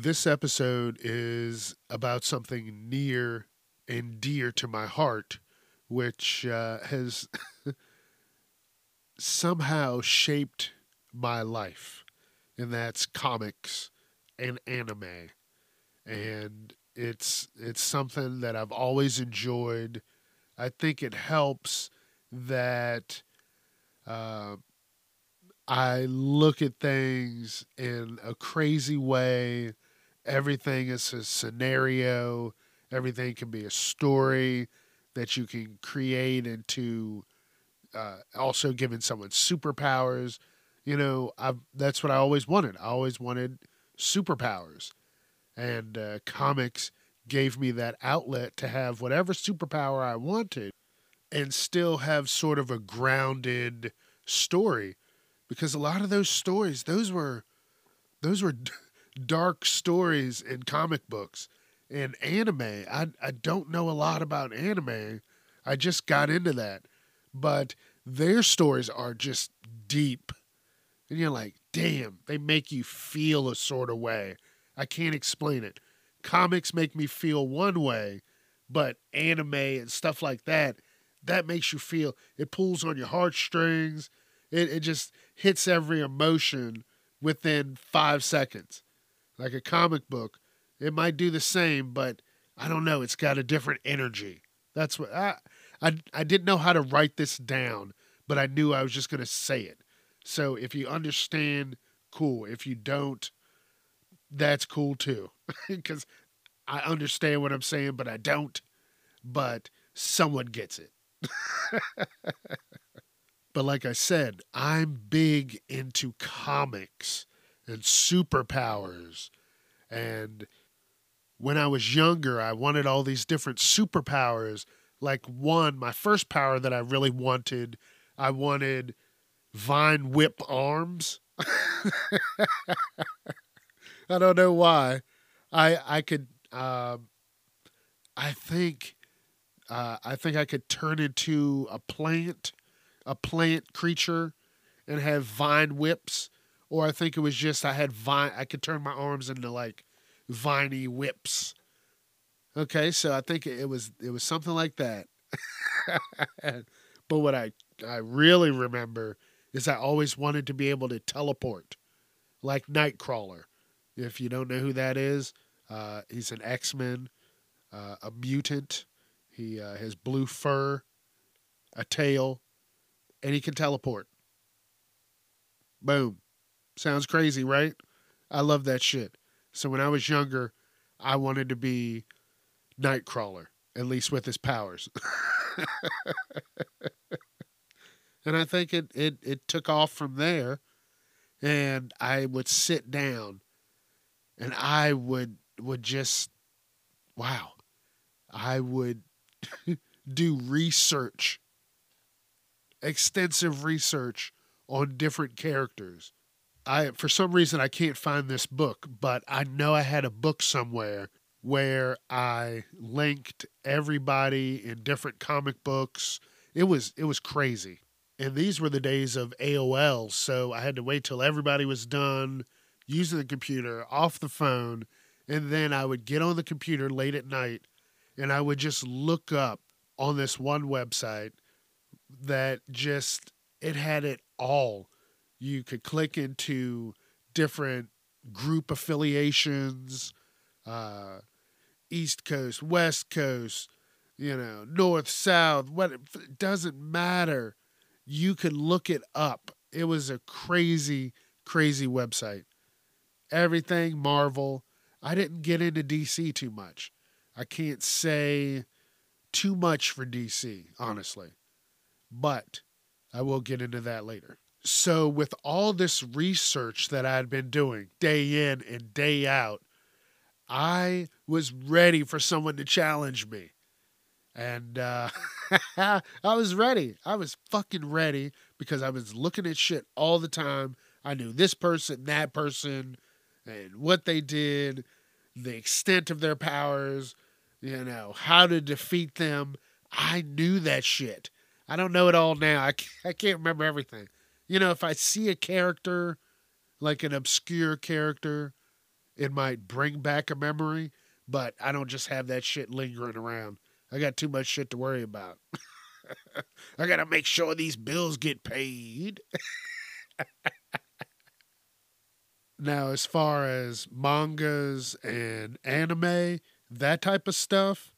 This episode is about something near and dear to my heart, which uh, has somehow shaped my life, and that's comics and anime. And it's it's something that I've always enjoyed. I think it helps that uh, I look at things in a crazy way. Everything is a scenario. Everything can be a story that you can create into. Uh, also, giving someone superpowers. You know, i that's what I always wanted. I always wanted superpowers, and uh, comics gave me that outlet to have whatever superpower I wanted and still have sort of a grounded story because a lot of those stories those were those were dark stories in comic books and anime. I I don't know a lot about anime. I just got into that. But their stories are just deep. And you're like damn they make you feel a sort of way. I can't explain it. Comics make me feel one way but anime and stuff like that that makes you feel it pulls on your heartstrings. It, it just hits every emotion within five seconds like a comic book it might do the same but i don't know it's got a different energy. That's what i i, I didn't know how to write this down but i knew i was just going to say it. So if you understand cool. If you don't that's cool too because i understand what i'm saying but i don't but someone gets it. But like I said, I'm big into comics and superpowers. And when I was younger, I wanted all these different superpowers. Like one, my first power that I really wanted, I wanted vine whip arms. I don't know why. I I could um, I think uh, I think I could turn into a plant, a plant creature, and have vine whips. Or I think it was just I had vine. I could turn my arms into like viney whips. Okay, so I think it was it was something like that. but what I I really remember is I always wanted to be able to teleport, like Nightcrawler. If you don't know who that is, uh, he's an X Men, uh, a mutant he uh, has blue fur, a tail, and he can teleport. Boom. Sounds crazy, right? I love that shit. So when I was younger, I wanted to be Nightcrawler, at least with his powers. and I think it, it, it took off from there. And I would sit down and I would would just wow. I would do research, extensive research on different characters. I for some reason I can't find this book, but I know I had a book somewhere where I linked everybody in different comic books. It was it was crazy. And these were the days of AOL, so I had to wait till everybody was done using the computer off the phone, and then I would get on the computer late at night and I would just look up on this one website that just it had it all. You could click into different group affiliations, uh, East Coast, West Coast, you know, North, South, what it doesn't matter. You could look it up. It was a crazy, crazy website. Everything Marvel. I didn't get into DC too much. I can't say too much for DC, honestly. But I will get into that later. So, with all this research that I'd been doing day in and day out, I was ready for someone to challenge me. And uh, I was ready. I was fucking ready because I was looking at shit all the time. I knew this person, that person, and what they did, the extent of their powers, you know, how to defeat them. I knew that shit. I don't know it all now. I can't, I can't remember everything. You know, if I see a character, like an obscure character, it might bring back a memory, but I don't just have that shit lingering around. I got too much shit to worry about. I got to make sure these bills get paid. now, as far as mangas and anime, that type of stuff,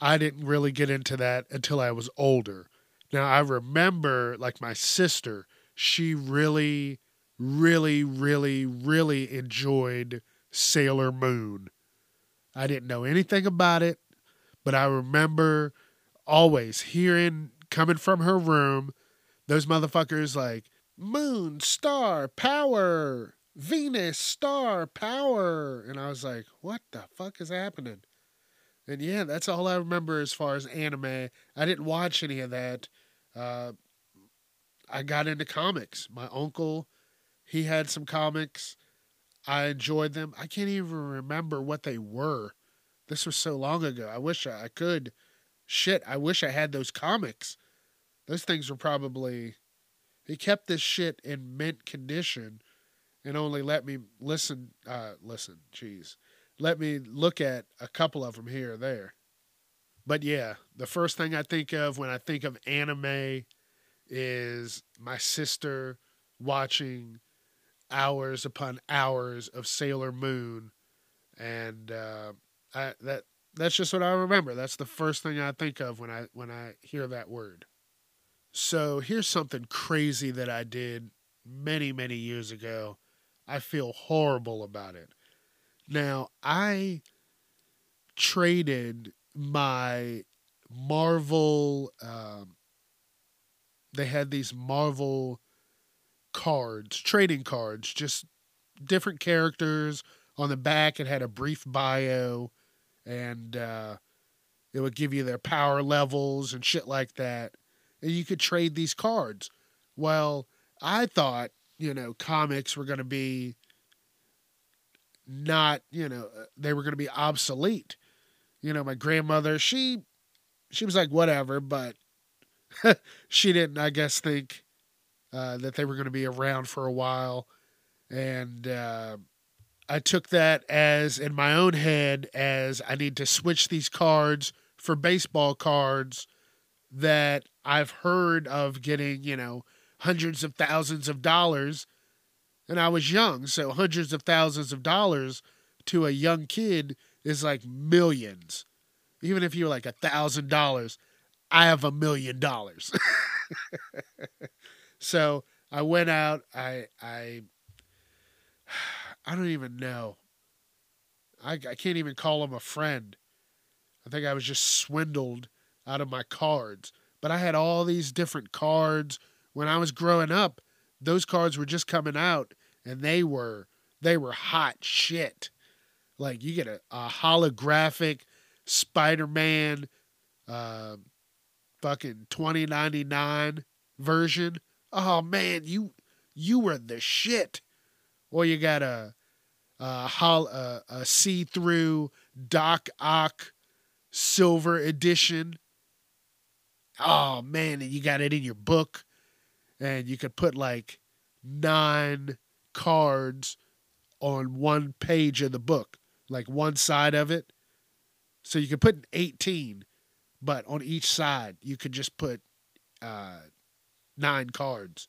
I didn't really get into that until I was older. Now, I remember, like, my sister, she really, really, really, really enjoyed Sailor Moon. I didn't know anything about it, but I remember always hearing coming from her room those motherfuckers like moon, star, power, Venus, star, power. And I was like, what the fuck is happening? And yeah, that's all I remember as far as anime. I didn't watch any of that. Uh, I got into comics. My uncle, he had some comics. I enjoyed them. I can't even remember what they were. This was so long ago. I wish I could. Shit, I wish I had those comics. Those things were probably. He kept this shit in mint condition and only let me listen. Uh, listen, jeez let me look at a couple of them here or there. But yeah, the first thing I think of when I think of anime is my sister watching hours upon hours of Sailor Moon, and uh, I, that that's just what I remember. That's the first thing I think of when I when I hear that word. So here's something crazy that I did many many years ago. I feel horrible about it. Now, I traded my Marvel. Um, they had these Marvel cards, trading cards, just different characters. On the back, it had a brief bio, and uh, it would give you their power levels and shit like that. And you could trade these cards. Well, I thought, you know, comics were going to be not, you know, uh, they were going to be obsolete. You know, my grandmother, she she was like whatever, but she didn't I guess think uh, that they were going to be around for a while. And uh, I took that as in my own head as I need to switch these cards for baseball cards that I've heard of getting, you know, hundreds of thousands of dollars and I was young, so hundreds of thousands of dollars to a young kid is like millions. Even if you're like a thousand dollars, I have a million dollars. so I went out. I I I don't even know. I I can't even call him a friend. I think I was just swindled out of my cards. But I had all these different cards when I was growing up those cards were just coming out and they were they were hot shit. Like you get a, a holographic Spider-Man uh, fucking 2099 version. Oh man, you you were the shit. Or you got a a, hol- a, a see-through Doc Ock silver edition. Oh man, and you got it in your book and you could put like nine cards on one page of the book, like one side of it. So you could put 18, but on each side you could just put uh, nine cards.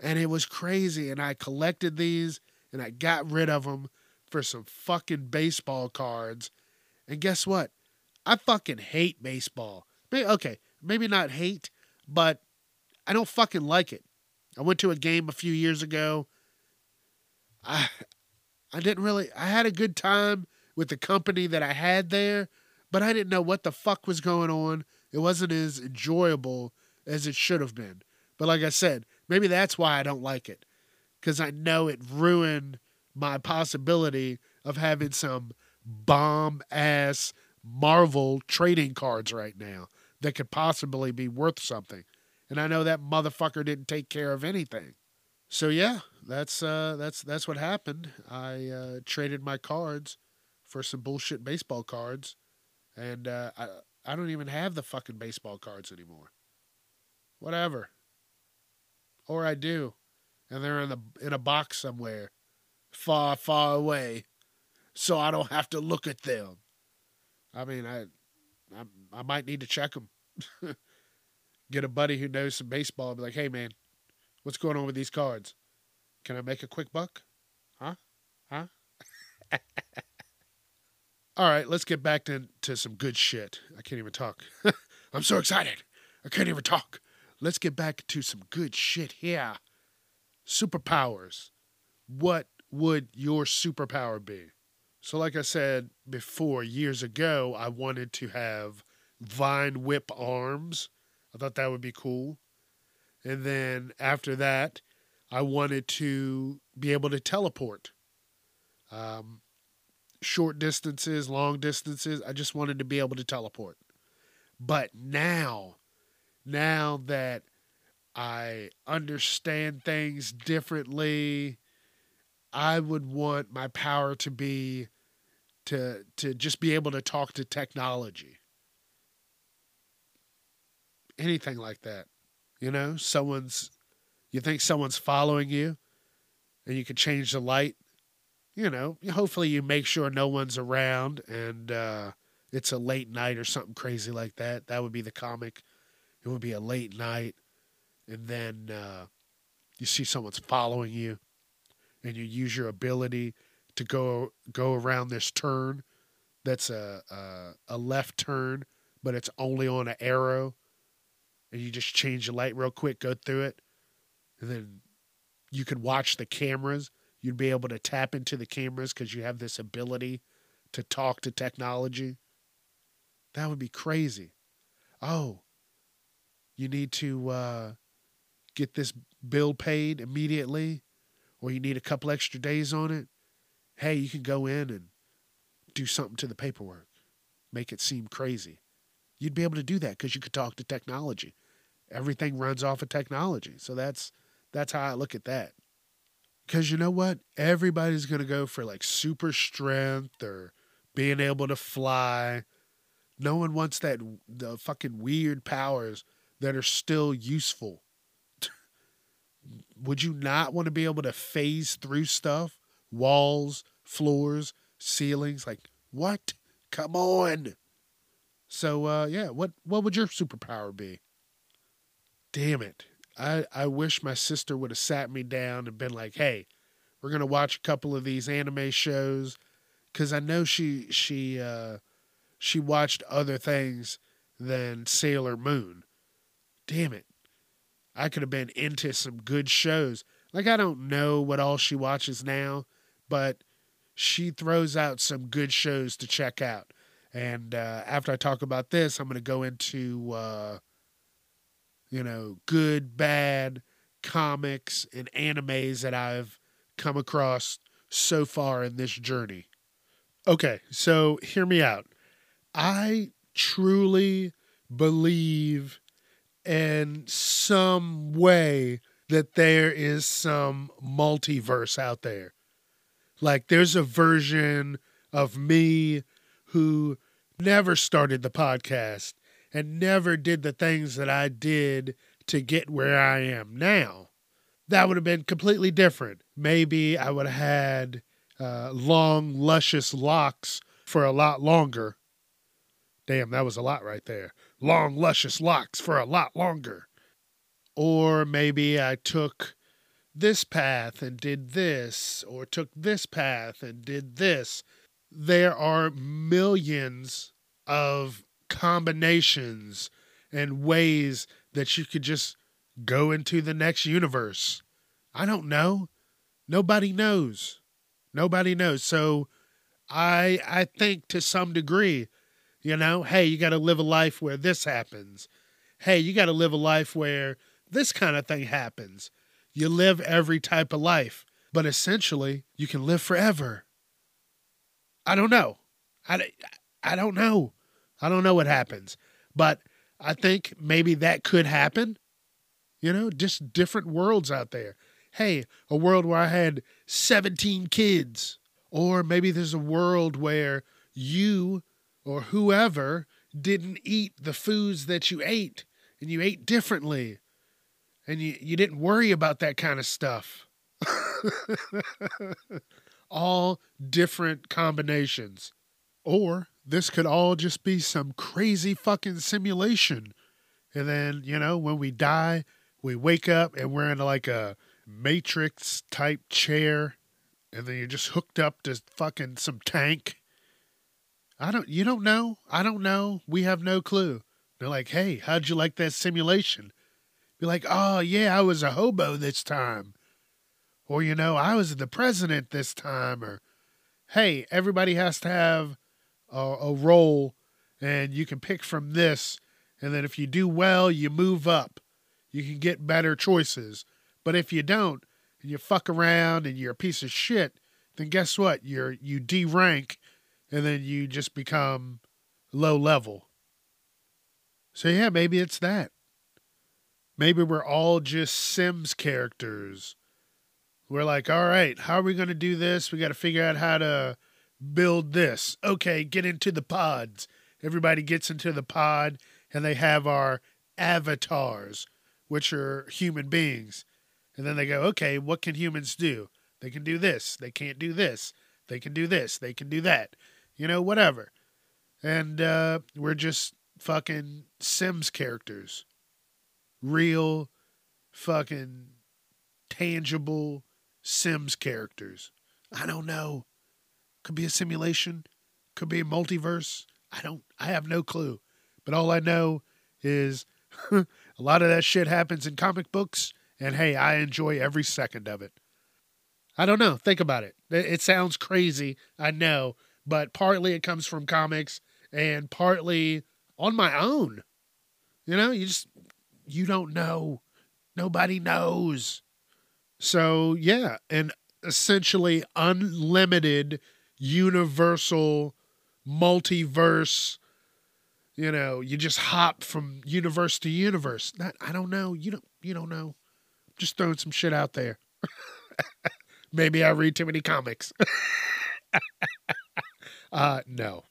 And it was crazy. And I collected these and I got rid of them for some fucking baseball cards. And guess what? I fucking hate baseball. Okay, maybe not hate, but I don't fucking like it. I went to a game a few years ago. I I didn't really I had a good time with the company that I had there, but I didn't know what the fuck was going on. It wasn't as enjoyable as it should have been. But like I said, Maybe that's why I don't like it. Because I know it ruined my possibility of having some bomb ass Marvel trading cards right now that could possibly be worth something. And I know that motherfucker didn't take care of anything. So yeah, that's uh that's that's what happened. I uh traded my cards for some bullshit baseball cards and uh I I don't even have the fucking baseball cards anymore. Whatever. Or I do. And they're in the in a box somewhere far far away so I don't have to look at them. I mean, I I, I might need to check them. Get a buddy who knows some baseball and be like, "Hey man, what's going on with these cards? Can I make a quick buck? Huh? Huh?" All right, let's get back to, to some good shit. I can't even talk. I'm so excited. I can't even talk. Let's get back to some good shit here. Superpowers. What would your superpower be? So, like I said before, years ago, I wanted to have vine whip arms. I thought that would be cool. And then after that, I wanted to be able to teleport. Um, short distances, long distances. I just wanted to be able to teleport. But now, now that I understand things differently, I would want my power to be to to just be able to talk to technology. Anything like that. You know, someone's you think someone's following you and you can change the light. You know, hopefully you make sure no one's around and uh, it's a late night or something crazy like that. That would be the comic. It would be a late night and then uh, you see someone's following you and you use your ability to go go around this turn that's a, a, a left turn but it's only on an arrow and you just change the light real quick go through it then you could watch the cameras you'd be able to tap into the cameras because you have this ability to talk to technology that would be crazy oh you need to uh, get this bill paid immediately or you need a couple extra days on it, hey, you can go in and do something to the paperwork, make it seem crazy. You'd be able to do that because you could talk to technology. Everything runs off of technology. So that's that's how I look at that. Cause you know what? Everybody's gonna go for like super strength or being able to fly. No one wants that the fucking weird powers that are still useful would you not want to be able to phase through stuff? Walls, floors, ceilings? Like, what? Come on. So uh yeah, what what would your superpower be? Damn it. I I wish my sister would have sat me down and been like, "Hey, we're to watch a couple of these anime shows cuz I know she she uh she watched other things than Sailor Moon. Damn it. I could have been into some good shows. Like I don't know what all she watches now, but she throws out some good shows to check out. And uh, after I talk about this, I'm going to go into uh, you know good, bad comics and animes that I've come across so far in this journey. Okay, so hear me out. I truly believe in some way that there is some multiverse out there. Like there's a version of me who never started the podcast and never did the things that I did to get where I am now. That would have been completely different. Maybe I would have had uh, long, luscious locks for a lot longer. Damn, that was a lot right there long, luscious locks for a lot longer. Or maybe I took this path and did this, or took this path and did this. There are millions of combinations and ways that you could just go into the next universe. I don't know. Nobody knows. Nobody knows. So I I think to some degree you know, hey, you got to live a life where this happens. Hey, you got to live a life where this kind of thing happens. you live every type of life, but essentially you can live forever. I don't know. I, I don't know. I don't know what happens, but I think maybe that could happen. You know, just different worlds out there. Hey, a world where I had 17 kids. Or maybe there's a world where you or whoever didn't eat the foods that you ate and you ate differently and you, you didn't worry about that kind of stuff. all different combinations. Or this could all just be some crazy fucking simulation. And then, you know, when we die, we wake up and we're in like a matrix type chair and then you're just hooked up to fucking some tank. I don't you don't know. I don't know. We have no clue. They're like, "Hey, how'd you like that simulation?" Be like, "Oh, yeah, I was a hobo this time." Or you know, I was the president this time or hey, everybody has to have a, a role and you can pick from this and then if you do well, you move up. You can get better choices. But if you don't, and you fuck around and you're a piece of shit, then guess what? You're you D rank and then you just become low level. So yeah, maybe it's that. Maybe we're all just Sims characters. We're like, all right, how are we going to do this? We got to figure out how to build this. Okay, get into the pods. Everybody gets into the pod and they have our avatars, which are human beings. And then they go, okay, what can humans do? They can do this. They can't do this. They can do this. They can do that. You know, whatever. And uh, we're just fucking Sims characters. Real, fucking tangible Sims characters. I don't know. Could be a simulation. Could be a multiverse. I don't, I have no clue. But all I know is a lot of that shit happens in comic books and hey, I enjoy every second of it. I don't know. Think about it. It sounds crazy, I know, but partly it comes from comics and partly on my own. You know, you just, you don't know. Nobody knows. So, yeah, an essentially unlimited, universal, multiverse. You know, you just hop from universe to universe. That I don't know. You don't. You don't know. Just throwing some shit out there. Maybe I read too many comics. uh, no,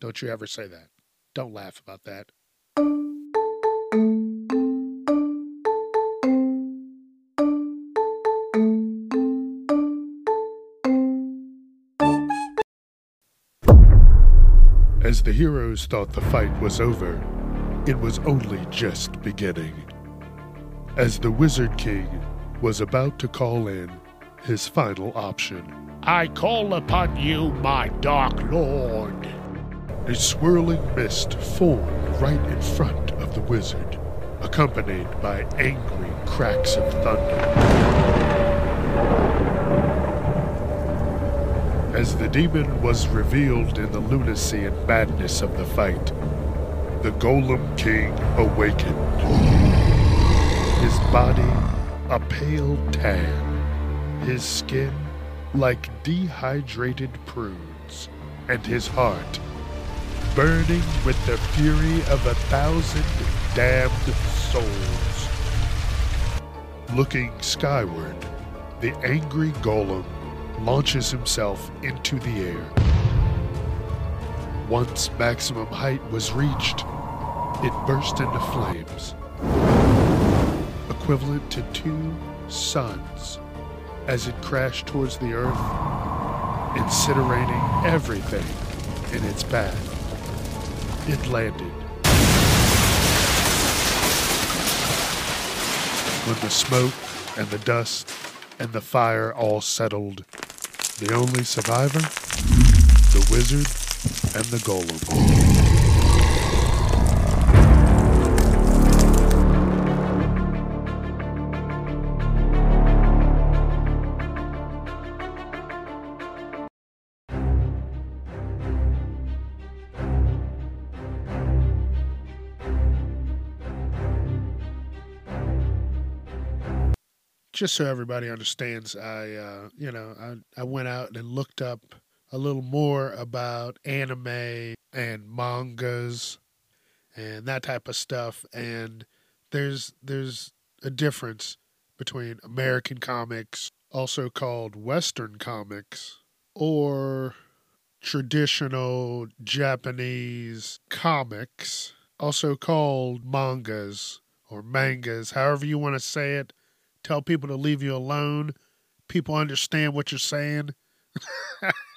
don't you ever say that. Don't laugh about that. As the heroes thought the fight was over, it was only just beginning as the Wizard King was about to call in his final option. I call upon you, my Dark Lord. A swirling mist formed right in front of the wizard, accompanied by angry cracks of thunder. As the demon was revealed in the lunacy and madness of the fight, the Golem King awakened his body a pale tan, his skin like dehydrated prunes, and his heart burning with the fury of a thousand damned souls. Looking skyward, the angry golem launches himself into the air. Once maximum height was reached, it burst into flames equivalent to two suns as it crashed towards the earth, incinerating everything in its path. It landed. When the smoke and the dust and the fire all settled, the only survivor? The wizard and the golem. Just so everybody understands, I uh, you know I I went out and looked up a little more about anime and mangas and that type of stuff, and there's there's a difference between American comics, also called Western comics, or traditional Japanese comics, also called mangas or mangas, however you want to say it. Tell people to leave you alone. People understand what you're saying.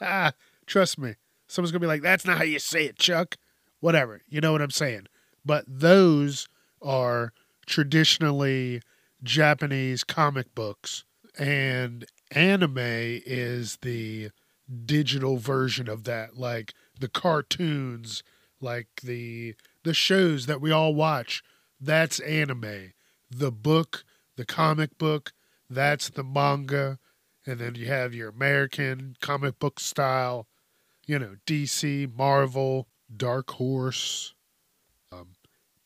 Trust me. Someone's going to be like, that's not how you say it, Chuck. Whatever. You know what I'm saying. But those are traditionally Japanese comic books, and anime is the digital version of that, like the cartoons, like the the shows that we all watch. That's anime. The book, the comic book, that's the manga, and then you have your American comic book style, you know, DC, Marvel, Dark Horse, um,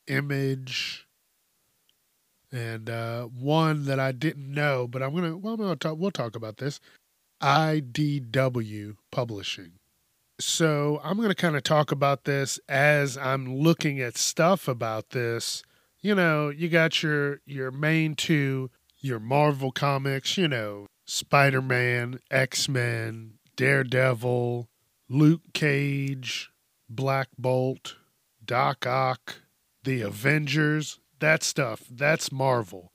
Image, and uh, one that I didn't know, but I'm gonna well, I'm gonna talk. We'll talk about this. IDW Publishing. So I'm gonna kind of talk about this as I'm looking at stuff about this. You know, you got your your main two, your Marvel comics. You know, Spider Man, X Men, Daredevil, Luke Cage, Black Bolt, Doc Ock, the Avengers, that stuff, that's Marvel.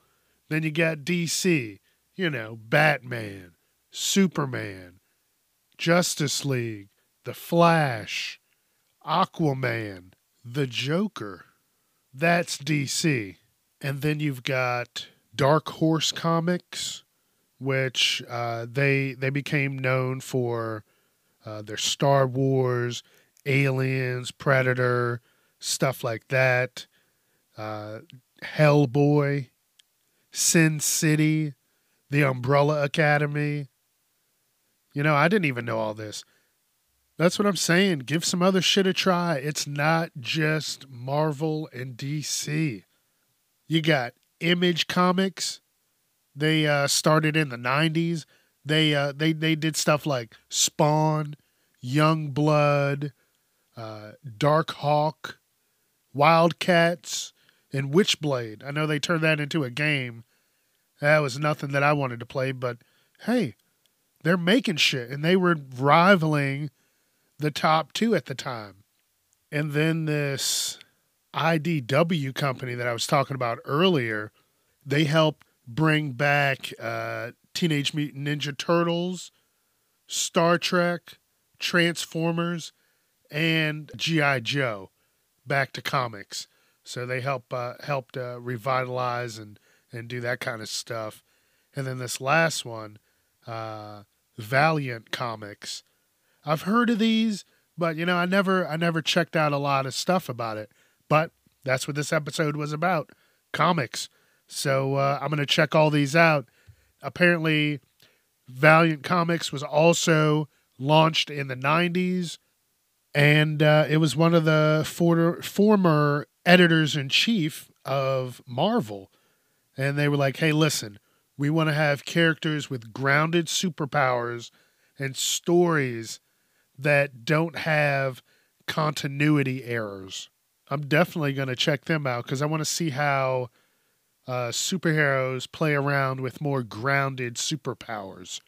Then you got DC, you know, Batman, Superman, Justice League, The Flash, Aquaman, The Joker. That's DC. And then you've got Dark Horse Comics, which uh, they they became known for uh, their Star Wars, Aliens, Predator, stuff like that uh, Hellboy, Sin City, The Umbrella Academy. You know, I didn't even know all this. That's what I'm saying. Give some other shit a try. It's not just Marvel and DC. You got Image Comics. They uh, started in the 90s. They uh, they they did stuff like Spawn, Youngblood, uh, Dark Hawk, Wildcats, and Witchblade. I know they turned that into a game. That was nothing that I wanted to play, but hey, they're making shit, and they were rivaling the top two at the time. And then this IDW company that I was talking about earlier, they helped bring back uh, Teenage Mutant Ninja Turtles, Star Trek, Transformers, and G.I. Joe back to comics. So they help uh, helped uh, revitalize and and do that kind of stuff. And then this last one, uh, Valiant Comics. I've heard of these, but you know, I never I never checked out a lot of stuff about it. But that's what this episode was about, comics. So uh, I'm gonna check all these out. Apparently, Valiant Comics was also launched in the 90s, and uh, it was one of the for- former editors in chief of Marvel. And they were like, hey, listen, we want to have characters with grounded superpowers and stories that don't have continuity errors. I'm definitely going to check them out because I want to see how uh, superheroes play around with more grounded superpowers.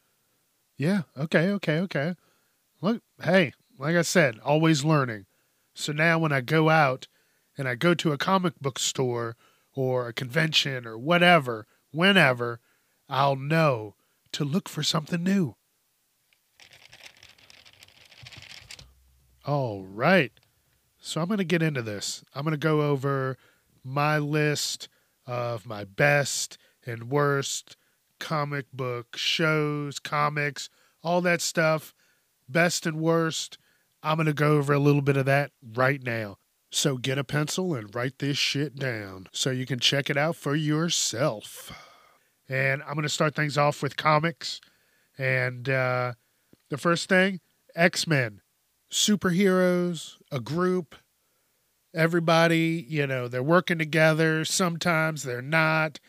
Yeah, okay, okay, okay. Look, hey, like I said, always learning. So now when I go out and I go to a comic book store or a convention or whatever, whenever, I'll know to look for something new. All right. So I'm going to get into this. I'm going to go over my list of my best and worst comic book shows, comics, all that stuff, best and worst. I'm going to go over a little bit of that right now. So get a pencil and write this shit down so you can check it out for yourself. And I'm going to start things off with comics. And uh, the first thing X Men, superheroes, a group, everybody, you know, they're working together. Sometimes they're not.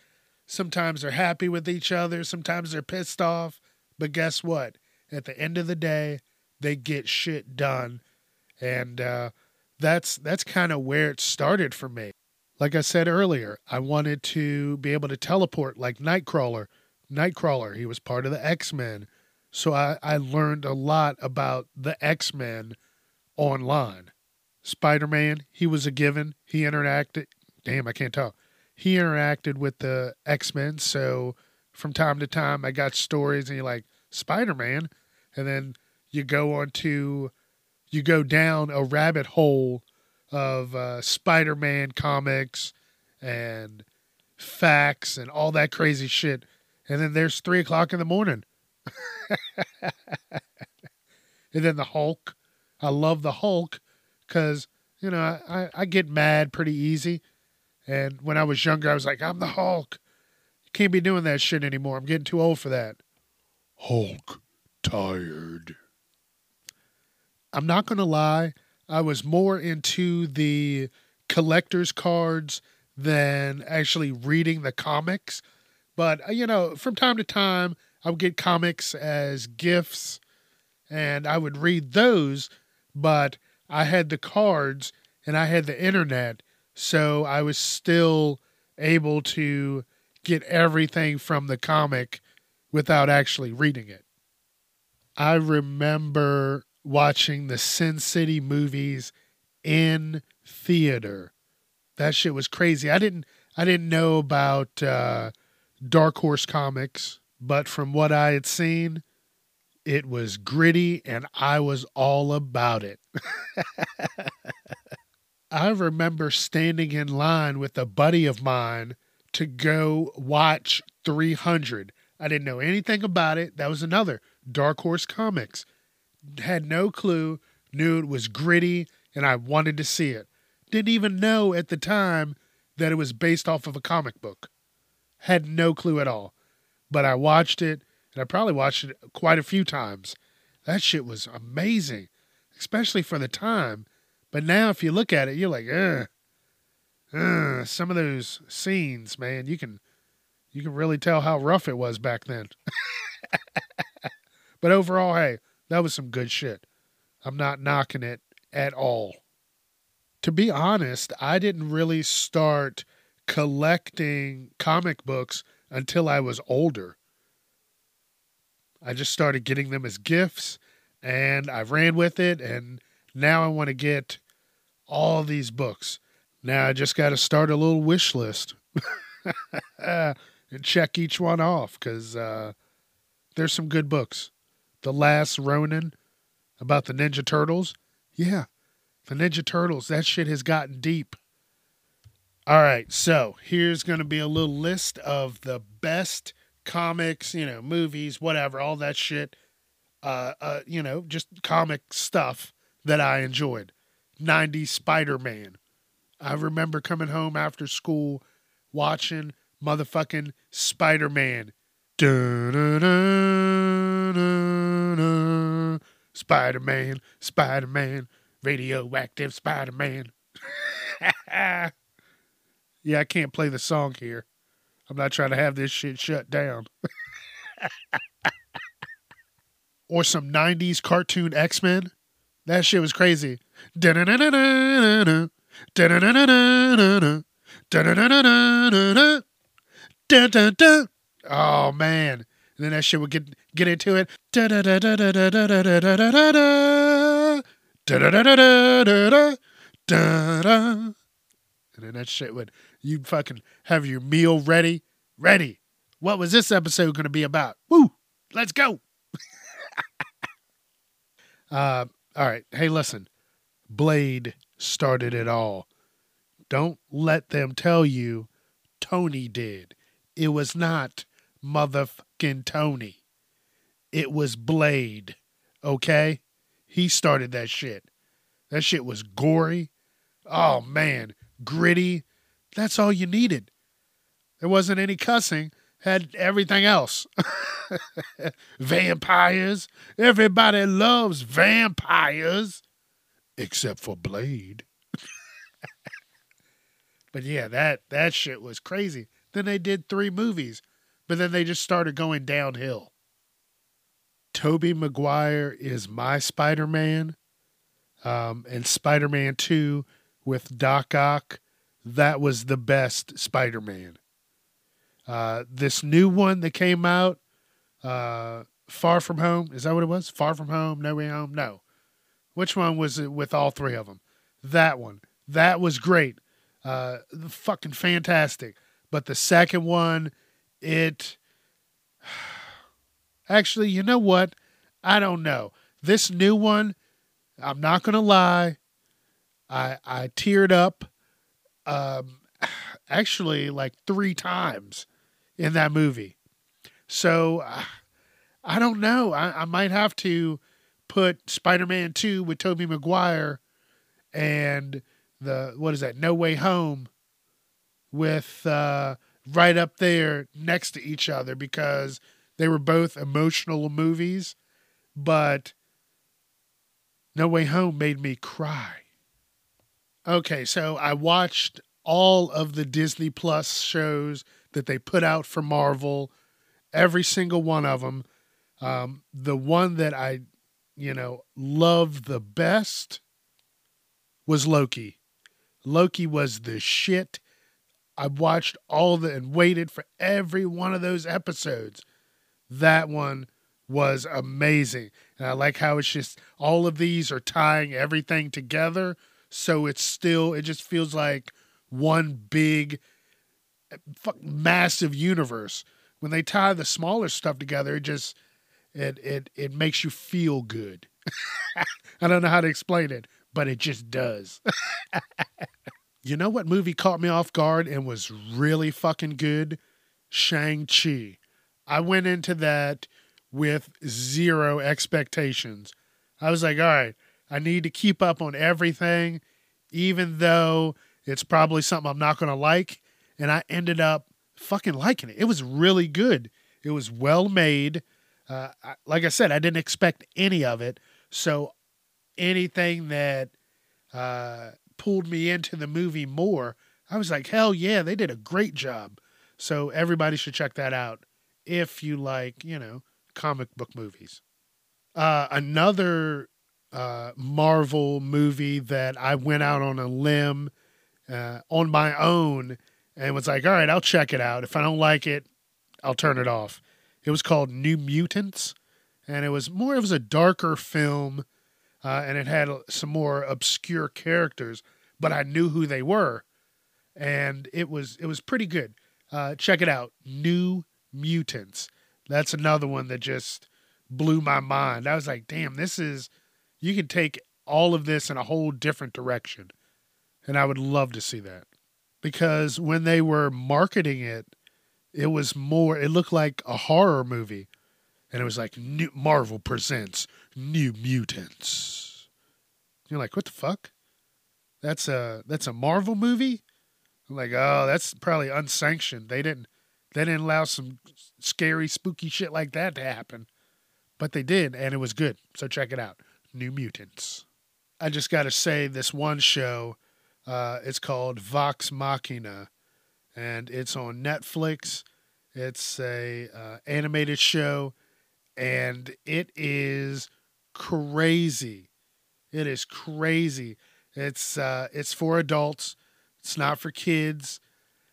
Sometimes they're happy with each other, sometimes they're pissed off. But guess what? At the end of the day, they get shit done. And uh, that's that's kind of where it started for me. Like I said earlier, I wanted to be able to teleport like Nightcrawler. Nightcrawler, he was part of the X Men. So I, I learned a lot about the X Men online. Spider Man, he was a given. He interacted. Damn, I can't talk. He interacted with the X Men. So from time to time, I got stories, and you're like, Spider Man. And then you go on to, you go down a rabbit hole of uh, Spider Man comics and facts and all that crazy shit. And then there's three o'clock in the morning. and then the Hulk. I love the Hulk because, you know, I, I get mad pretty easy. And when I was younger, I was like, I'm the Hulk. You can't be doing that shit anymore. I'm getting too old for that. Hulk tired. I'm not going to lie. I was more into the collector's cards than actually reading the comics. But, uh, you know, from time to time, I would get comics as gifts and I would read those, but I had the cards and I had the internet. So I was still able to get everything from the comic without actually reading it. I remember watching the Sin City movies in theater. That shit was crazy. I didn't I didn't know about uh, Dark Horse Comics, but from what I had seen, it was gritty and I was all about it. I remember standing in line with a buddy of mine to go watch 300. I didn't know anything about it. That was another Dark Horse Comics had no clue, knew it was gritty, and I wanted to see it. Didn't even know at the time that it was based off of a comic book. Had no clue at all. But I watched it, and I probably watched it quite a few times. That shit was amazing, especially for the time. But now, if you look at it, you're like, ugh. Some of those scenes, man, you can, you can really tell how rough it was back then. but overall, hey, that was some good shit. I'm not knocking it at all. To be honest, I didn't really start collecting comic books until I was older. I just started getting them as gifts and I ran with it and now I want to get all these books. Now I just got to start a little wish list and check each one off because uh, there's some good books. The Last Ronin about the Ninja Turtles. Yeah, the Ninja Turtles. That shit has gotten deep. All right, so here's going to be a little list of the best comics, you know, movies, whatever, all that shit. Uh, uh, you know, just comic stuff that I enjoyed. 90s Spider Man. I remember coming home after school watching motherfucking Spider Man. Spider Man, Spider Man, radioactive Spider Man. yeah, I can't play the song here. I'm not trying to have this shit shut down. or some 90s cartoon X Men. That shit was crazy. Oh man. And then that shit would get get into it. And then that shit would you'd fucking have your meal ready. Ready. What was this episode gonna be about? Woo! Let's go. uh all right. Hey listen. Blade started it all. Don't let them tell you Tony did. It was not motherfucking Tony. It was Blade. Okay? He started that shit. That shit was gory. Oh man, gritty. That's all you needed. There wasn't any cussing, had everything else. vampires. Everybody loves vampires except for Blade. but yeah, that that shit was crazy. then they did three movies, but then they just started going downhill. Tobey Maguire is my Spider Man, um, and Spider Man 2 with Doc Ock, that was the best Spider Man. Uh, this new one that came out, uh, Far From Home, is that what it was? Far From Home, No Way Home? No. Which one was it with all three of them? That one. That was great. Uh, fucking fantastic. But the second one, it. Actually, you know what? I don't know. This new one, I'm not going to lie. I, I teared up um, actually like three times in that movie. So I don't know. I, I might have to put Spider Man 2 with Tobey Maguire and the, what is that, No Way Home with uh, right up there next to each other because they were both emotional movies, but No Way Home made me cry. Okay, so I watched all of the Disney Plus shows that they put out for Marvel, every single one of them. Um, the one that I, you know, loved the best was Loki. Loki was the shit. I watched all the and waited for every one of those episodes. That one was amazing. And I like how it's just all of these are tying everything together. So it's still, it just feels like one big, massive universe. When they tie the smaller stuff together, it just, it, it, it makes you feel good. I don't know how to explain it, but it just does. You know what movie caught me off guard and was really fucking good? Shang-Chi. I went into that with zero expectations. I was like, all right, I need to keep up on everything, even though it's probably something I'm not going to like. And I ended up fucking liking it. It was really good. It was well made. Uh, I, like I said, I didn't expect any of it. So anything that uh, pulled me into the movie more. I was like, hell yeah, they did a great job. So everybody should check that out if you like, you know, comic book movies. Uh, another uh, Marvel movie that I went out on a limb uh, on my own and was like, all right, I'll check it out. If I don't like it, I'll turn it off. It was called New Mutants, and it was more, it was a darker film uh, and it had some more obscure characters, but I knew who they were, and it was it was pretty good. Uh, check it out, New Mutants. That's another one that just blew my mind. I was like, damn, this is you could take all of this in a whole different direction, and I would love to see that because when they were marketing it, it was more. It looked like a horror movie and it was like New Marvel presents New Mutants. You're like, what the fuck? That's a that's a Marvel movie. I'm like, oh, that's probably unsanctioned. They didn't they didn't allow some scary, spooky shit like that to happen, but they did, and it was good. So check it out, New Mutants. I just got to say, this one show, uh, it's called Vox Machina, and it's on Netflix. It's a uh, animated show and it is crazy. It is crazy. It's uh, it's for adults. It's not for kids,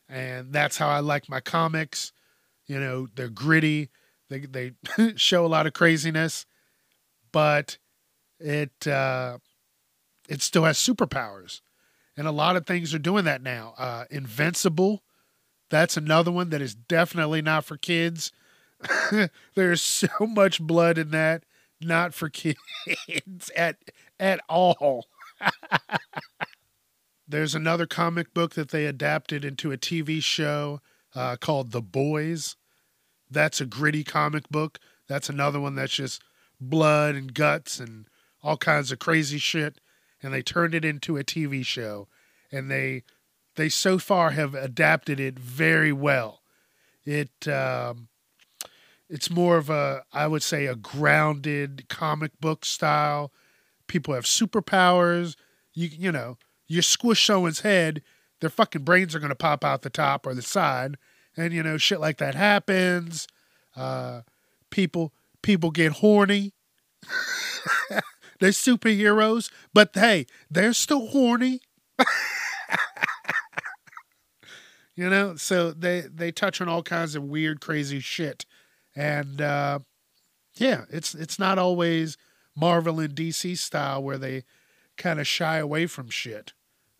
and that's how I like my comics. You know, they're gritty. They they show a lot of craziness, but it uh, it still has superpowers, and a lot of things are doing that now. Uh, Invincible, that's another one that is definitely not for kids There's so much blood in that, not for kids at at all. There's another comic book that they adapted into a TV show uh, called The Boys. That's a gritty comic book. That's another one that's just blood and guts and all kinds of crazy shit. And they turned it into a TV show, and they they so far have adapted it very well. It um, it's more of a, I would say, a grounded comic book style. People have superpowers. You you know, you squish someone's head, their fucking brains are gonna pop out the top or the side, and you know shit like that happens. Uh, people people get horny. they're superheroes, but hey, they're still horny. you know, so they they touch on all kinds of weird, crazy shit, and uh, yeah, it's it's not always Marvel and DC style where they kind of shy away from shit.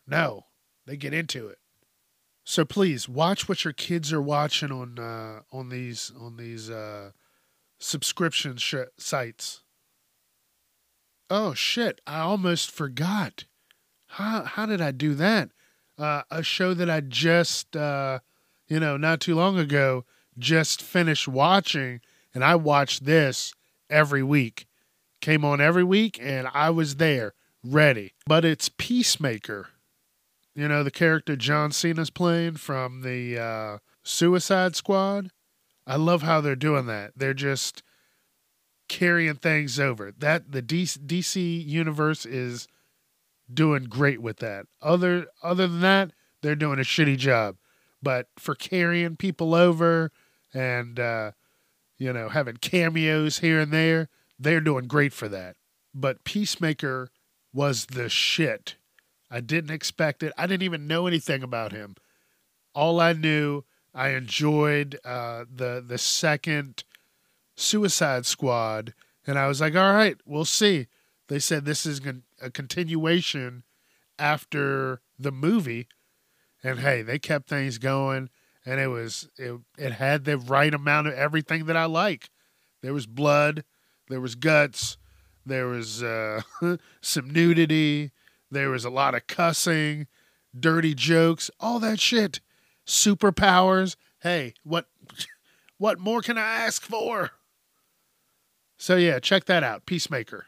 No, they get into it. So please watch what your kids are watching on uh, on these on these uh, subscription sh- sites. Oh shit! I almost forgot. How how did I do that? Uh, a show that I just uh, you know not too long ago just finished watching, and I watched this every week. Came on every week, and I was there ready. But it's Peacemaker. You know the character John Cena's playing from the uh, Suicide Squad. I love how they're doing that. They're just carrying things over. That the DC, DC universe is doing great with that. Other other than that, they're doing a shitty job. But for carrying people over and uh, you know having cameos here and there, they're doing great for that. But Peacemaker was the shit. I didn't expect it. I didn't even know anything about him. All I knew, I enjoyed uh, the the second Suicide Squad, and I was like, all right, we'll see. They said this is a continuation after the movie, and hey, they kept things going, and it was it it had the right amount of everything that I like. There was blood, there was guts, there was uh, some nudity, there was a lot of cussing, dirty jokes, all that shit. Superpowers. Hey, what what more can I ask for? So yeah, check that out. Peacemaker.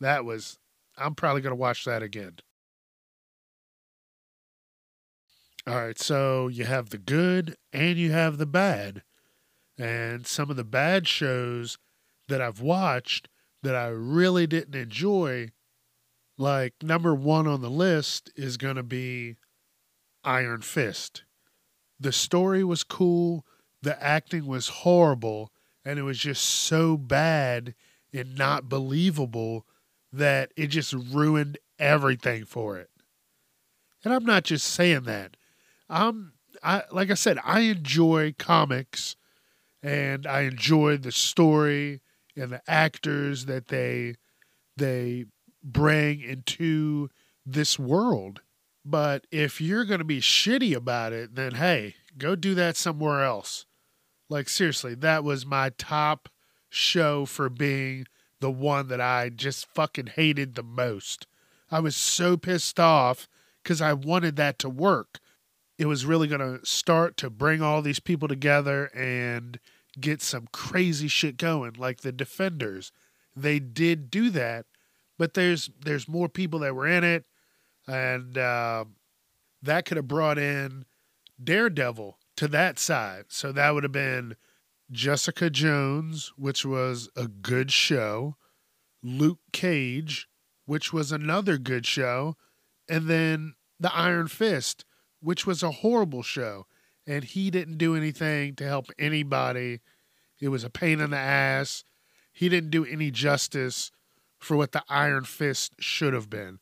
That was I'm probably going to watch that again. All right, so you have the good and you have the bad. And some of the bad shows that I've watched that I really didn't enjoy, like number one on the list is going to be Iron Fist. The story was cool, the acting was horrible, and it was just so bad and not believable that it just ruined everything for it. And I'm not just saying that. I'm I like I said, I enjoy comics and I enjoy the story and the actors that they they bring into this world. But if you're going to be shitty about it, then hey, go do that somewhere else. Like seriously, that was my top show for being the one that I just fucking hated the most. I was so pissed off cuz I wanted that to work. It was really going to start to bring all these people together and get some crazy shit going like the defenders they did do that but there's there's more people that were in it and uh, that could have brought in daredevil to that side so that would have been jessica jones which was a good show luke cage which was another good show and then the iron fist which was a horrible show and he didn't do anything to help anybody. It was a pain in the ass. He didn't do any justice for what the Iron Fist should have been.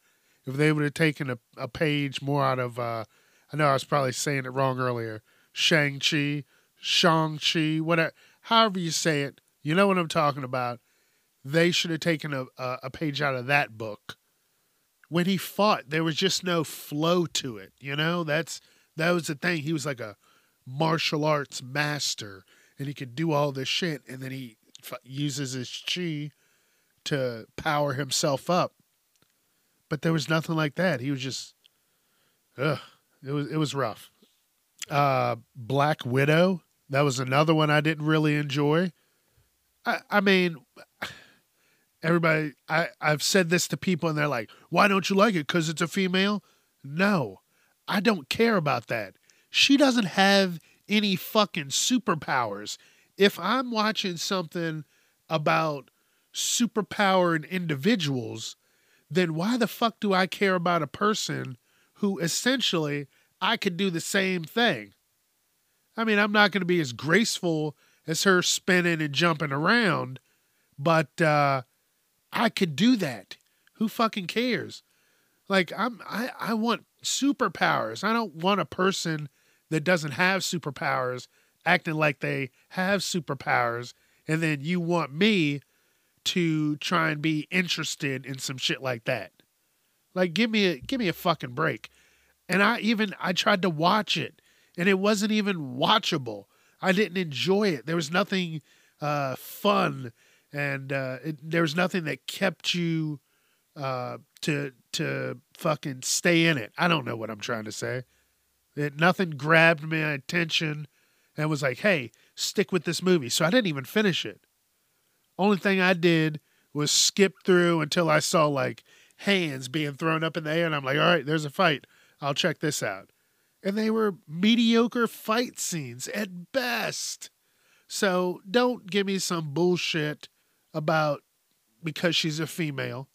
If they would have taken a, a page more out of, uh, I know I was probably saying it wrong earlier, Shang-Chi, Shang-Chi, whatever, however you say it, you know what I'm talking about. They should have taken a, a, a page out of that book. When he fought, there was just no flow to it. You know, that's that was the thing. He was like a martial arts master and he could do all this shit and then he uses his chi to power himself up but there was nothing like that he was just ugh it was it was rough uh black widow. That was another one i didn't really enjoy. I i mean everybody i i've said this to people and they're like why don't you like it? Because it's a female? No i don't care about that. She doesn't have any fucking superpowers. If I'm watching something about superpowered individuals, then why the fuck do I care about a person who essentially I could do the same thing? I mean, I'm not going to be as graceful as her spinning and jumping around, but uh, I could do that. Who fucking cares? Like I'm I, I want superpowers. I don't want a person that doesn't have superpowers acting like they have superpowers and then you want me to try and be interested in some shit like that. Like give me a give me a fucking break. And I even I tried to watch it and it wasn't even watchable. I didn't enjoy it. There was nothing uh, fun and uh, it, there was nothing that kept you uh, to to fucking stay in it. I don't know what I'm trying to say. It nothing grabbed my attention and was like, "Hey, stick with this movie." So I didn't even finish it. Only thing I did was skip through until I saw like hands being thrown up in the air, and I'm like, "All right, there's a fight. I'll check this out." And they were mediocre fight scenes at best. So don't give me some bullshit about because she's a female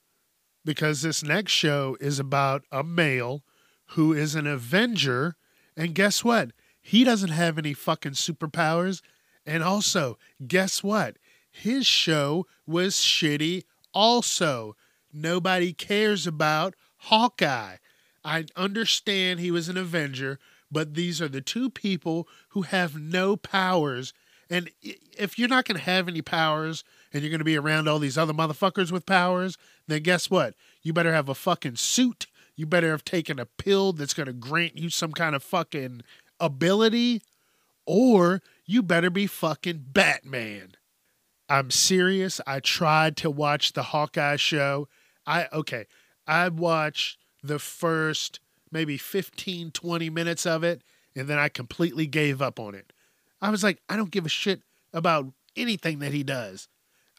because this next show is about a male who is an Avenger. And guess what? He doesn't have any fucking superpowers. And also, guess what? His show was shitty, also. Nobody cares about Hawkeye. I understand he was an Avenger, but these are the two people who have no powers. And if you're not going to have any powers and you're going to be around all these other motherfuckers with powers, then guess what? You better have a fucking suit. You better have taken a pill that's going to grant you some kind of fucking ability, or you better be fucking Batman. I'm serious. I tried to watch the Hawkeye show. I, okay, I watched the first maybe 15, 20 minutes of it, and then I completely gave up on it. I was like, I don't give a shit about anything that he does.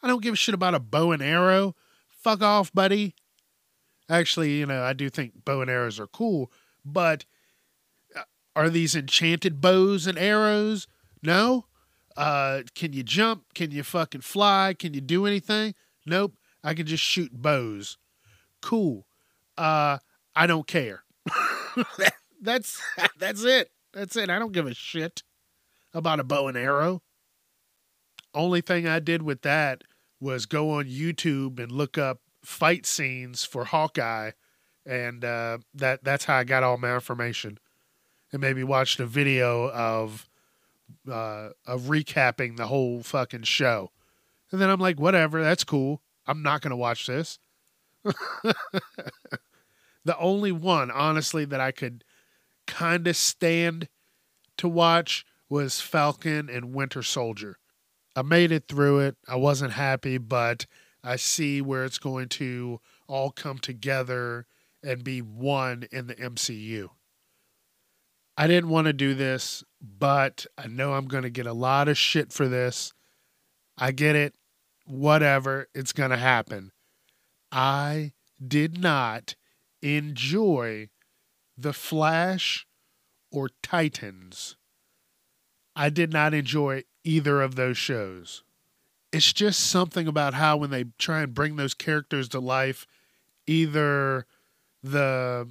I don't give a shit about a bow and arrow. Fuck off, buddy. Actually, you know, I do think bow and arrows are cool, but uh, are these enchanted bows and arrows? No. Uh, can you jump? Can you fucking fly? Can you do anything? Nope. I can just shoot bows. Cool. Uh, I don't care. that's that's it. That's it. I don't give a shit about a bow and arrow. Only thing I did with that was go on YouTube and look up fight scenes for Hawkeye, and uh, that that's how I got all my information. And maybe watched a video of uh, of recapping the whole fucking show, and then I'm like, whatever, that's cool. I'm not gonna watch this. the only one, honestly, that I could kind of stand to watch was Falcon and Winter Soldier. I made it through it. I wasn't happy, but I see where it's going to all come together and be one in the MCU. I didn't want to do this, but I know I'm going to get a lot of shit for this. I get it. Whatever. It's going to happen. I did not enjoy The Flash or Titans. I did not enjoy either of those shows. It's just something about how when they try and bring those characters to life, either the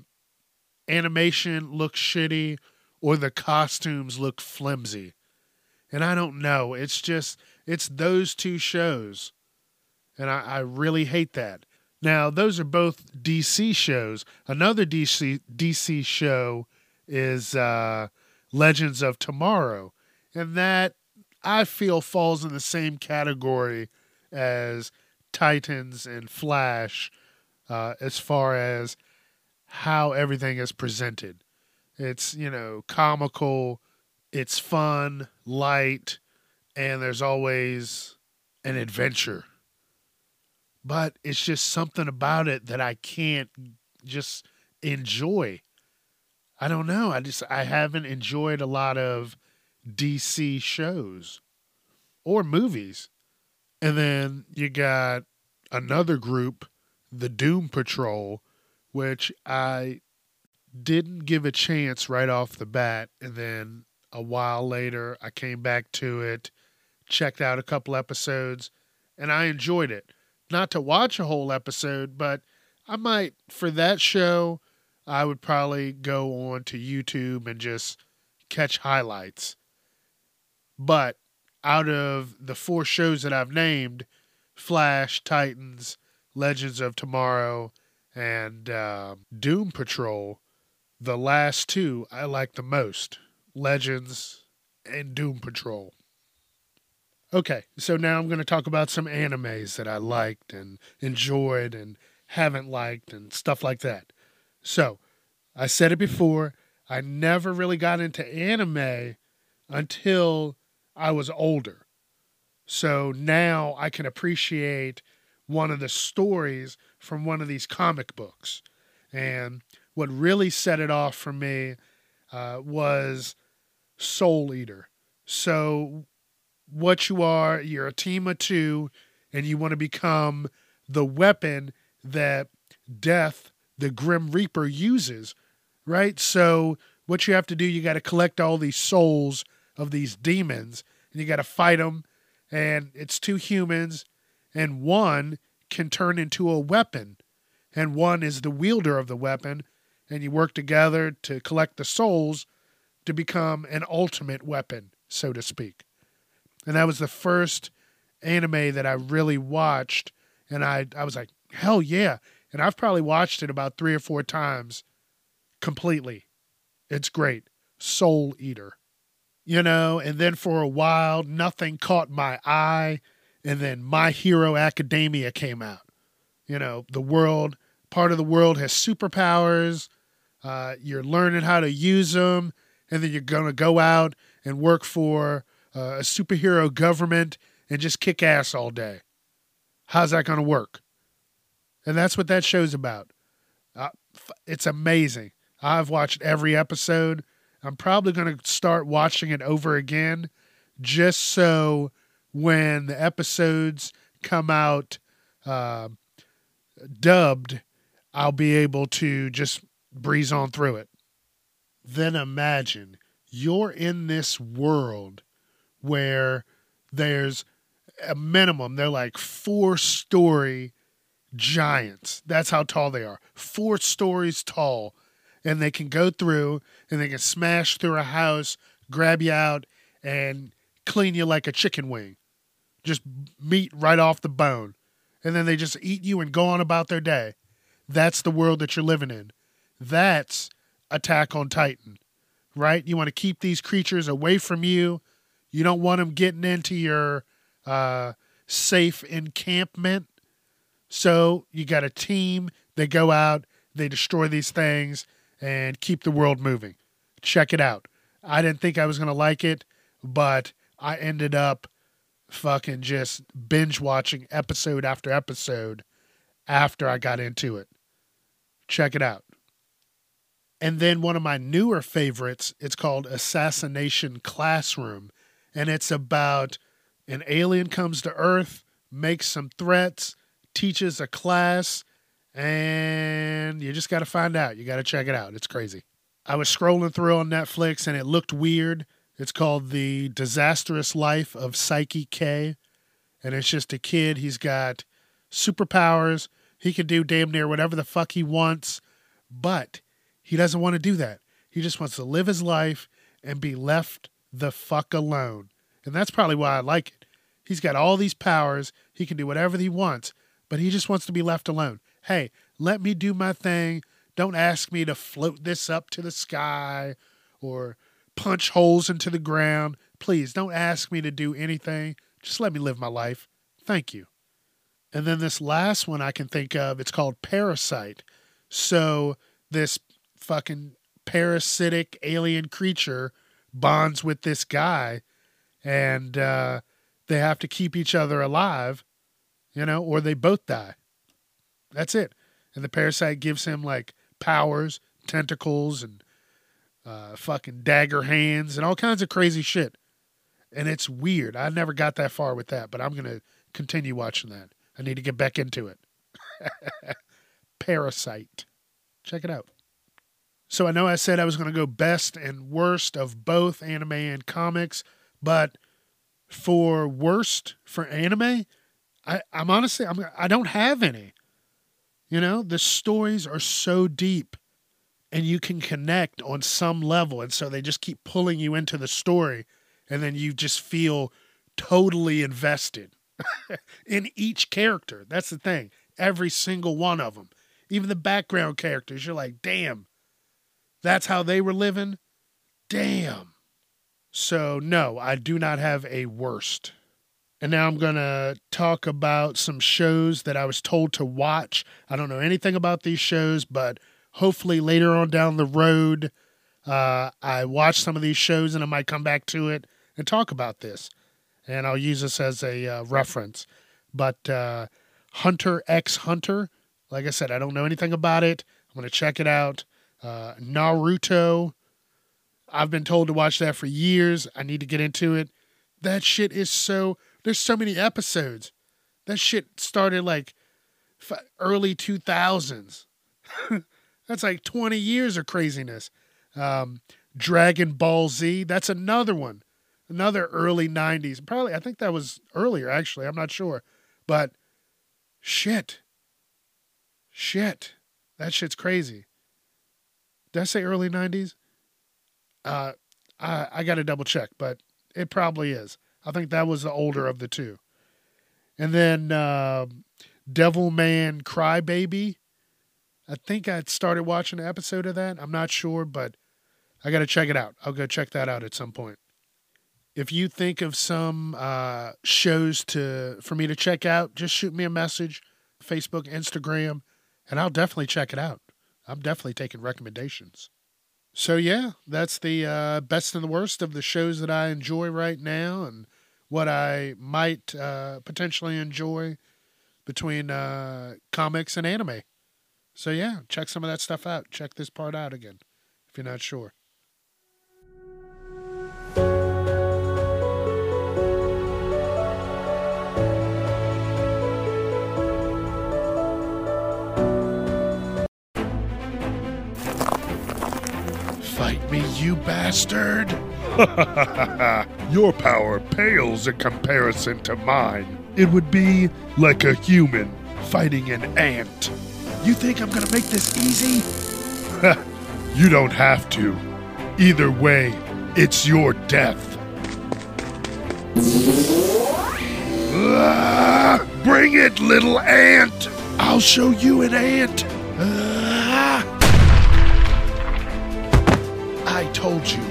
animation looks shitty or the costumes look flimsy. And I don't know. It's just, it's those two shows. And I, I really hate that. Now, those are both DC shows. Another DC DC show is uh, Legends of Tomorrow. And that I feel falls in the same category as Titans and Flash uh, as far as how everything is presented. It's, you know, comical, it's fun, light, and there's always an adventure. But it's just something about it that I can't just enjoy. I don't know. I just I haven't enjoyed a lot of DC shows or movies. And then you got another group, the Doom Patrol, which I didn't give a chance right off the bat. And then a while later, I came back to it, checked out a couple episodes, and I enjoyed it. Not to watch a whole episode, but I might, for that show, I would probably go on to YouTube and just catch highlights But out of the four shows that I've named Flash, Titans, Legends of Tomorrow, and uh, Doom Patrol the last two I like the most Legends and Doom Patrol. Okay, so now I'm going to talk about some animes that I liked and enjoyed and haven't liked and stuff like that. So, I said it before, I never really got into anime until I was older. So now I can appreciate one of the stories from one of these comic books. And what really set it off for me uh, was Soul Eater. So, what you are, you're a team of two, and you want to become the weapon that Death, the Grim Reaper, uses, right? So, what you have to do, you got to collect all these souls of these demons, and you got to fight them. And it's two humans, and one can turn into a weapon, and one is the wielder of the weapon and you work together to collect the souls to become an ultimate weapon, so to speak. And that was the first anime that I really watched. And I, I was like, hell yeah. And I've probably watched it about three or four times completely. It's great. Soul Eater. You know, and then for a while, nothing caught my eye. And then My Hero Academia came out. You know, the world, part of the world has superpowers uh, you're learning how to use them, and then you're going to go out and work for uh, a superhero government and just kick ass all day. How's that going to work? And that's what that show's about. Uh, it's amazing. I've watched every episode. I'm probably going to start watching it over again just so when the episodes come out uh, dubbed, I'll be able to just breeze on through it. Then imagine you're in this world where there's a minimum, they're like four story giants. That's how tall they are. Four stories tall. And they can go through and they can smash through a house, grab you out, and clean you like a chicken wing. Just meat right off the bone. And then they just eat you and go on about their day. That's the world that you're living in. That's Attack on Titan, right? You want to keep these creatures away from you. You don't want them getting into your uh, safe encampment. So you got a team. They go out, they destroy these things, and keep the world moving. Check it out. I didn't think I was going to like it, but I ended up fucking just binge watching episode after episode after I got into it. Check it out. And then one of my newer favorites, it's called Assassination Classroom. And it's about an alien comes to Earth, makes some threats, teaches a class, and you just got to find out. You got to check it out. It's crazy. I was scrolling through on Netflix and it looked weird. It's called The Disastrous Life of Saiki K. And it's just a kid. He's got superpowers. He can do damn near whatever the fuck he wants. But he doesn't want to do that. He just wants to live his life and be left the fuck alone. And that's probably why I like it. He's got all these powers. He can do whatever he wants, but he just wants to be left alone. Hey, let me do my thing. Don't ask me to float this up to the sky or punch holes into the ground. Please don't ask me to do anything. Just let me live my life. Thank you. And then this last one I can think of, it's called Parasyte. So this fucking parasitic alien creature bonds with this guy and uh, they have to keep each other alive, you know, or they both die. That's it. And the parasite gives him like powers, tentacles, and uh, fucking dagger hands and all kinds of crazy shit. And it's weird. I never got that far with that, but I'm going to continue watching that. I need to get back into it. Parasyte. Check it out. So I know I said I was going to go best and worst of both anime and comics, but for worst for anime, I, I'm honestly I'm I don't have any. You know, the stories are so deep and you can connect on some level and so they just keep pulling you into the story and then you just feel totally invested in each character. That's the thing. Every single one of them, even the background characters, you're like, damn, that's how they were living. Damn. So, no, I do not have a worst. And now I'm going to talk about some shows that I was told to watch. I don't know anything about these shows, but hopefully later on down the road, uh, I watch some of these shows and I might come back to it and talk about this. And I'll use this as a uh, reference. But uh, Hunter x Hunter, like I said, I don't know anything about it. I'm going to check it out. Uh, Naruto, I've been told to watch that for years. I need to get into it. That shit is so. There's so many episodes. That shit started like early 2000s. that's like 20 years of craziness. Um, Dragon Ball Z, that's another one. Another early 90s. Probably, I think that was earlier, actually. I'm not sure. But shit. Shit. That shit's crazy. Did I say early 90s? Uh, I, I got to double check, but it probably is. I think that was the older of the two. And then uh, Devilman Crybaby. I think I started watching an episode of that. I'm not sure, but I got to check it out. I'll go check that out at some point. If you think of some uh, shows to for me to check out, just shoot me a message, Facebook, Instagram, and I'll definitely check it out. I'm definitely taking recommendations. So yeah, that's the uh, best and the worst of the shows that I enjoy right now, and what I might uh, potentially enjoy between uh, comics and anime. So yeah, check some of that stuff out. Check this part out again if you're not sure. You bastard! Your power pales in comparison to mine. It would be like a human fighting an ant. You think I'm gonna make this easy? you don't have to. Either way, it's your death. Bring it, little ant! I'll show you an ant! Ah. I told you,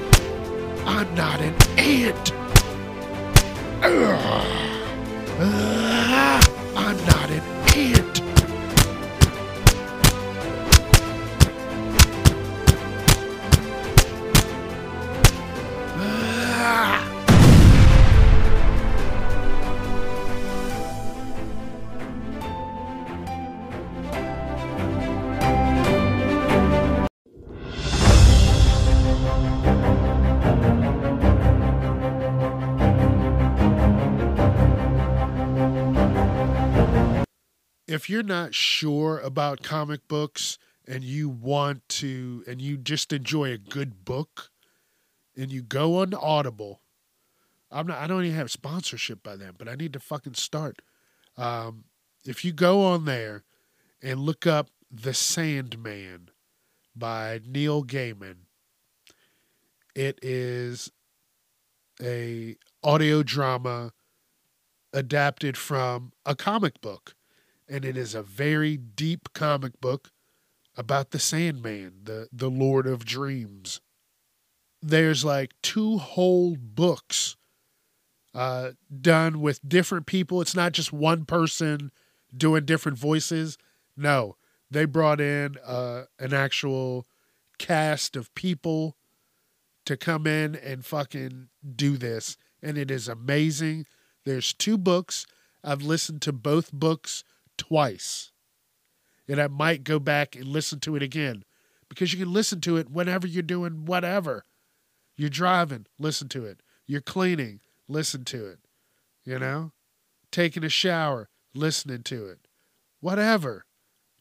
I'm not an ant. I'm not an ant. If you're not sure about comic books and you want to and you just enjoy a good book and you go on Audible, I'm not I don't even have sponsorship by them, but I need to fucking start. Um, if you go on there and look up The Sandman by Neil Gaiman, it is a audio drama adapted from a comic book and it is a very deep comic book about the Sandman, the the Lord of Dreams. There's like two whole books uh, done with different people. It's not just one person doing different voices. No, they brought in uh, an actual cast of people to come in and fucking do this, and it is amazing. There's two books. I've listened to both books twice. And I might go back and listen to it again because you can listen to it whenever you're doing whatever. You're driving, listen to it. You're cleaning, listen to it. You know, taking a shower, listening to it. Whatever.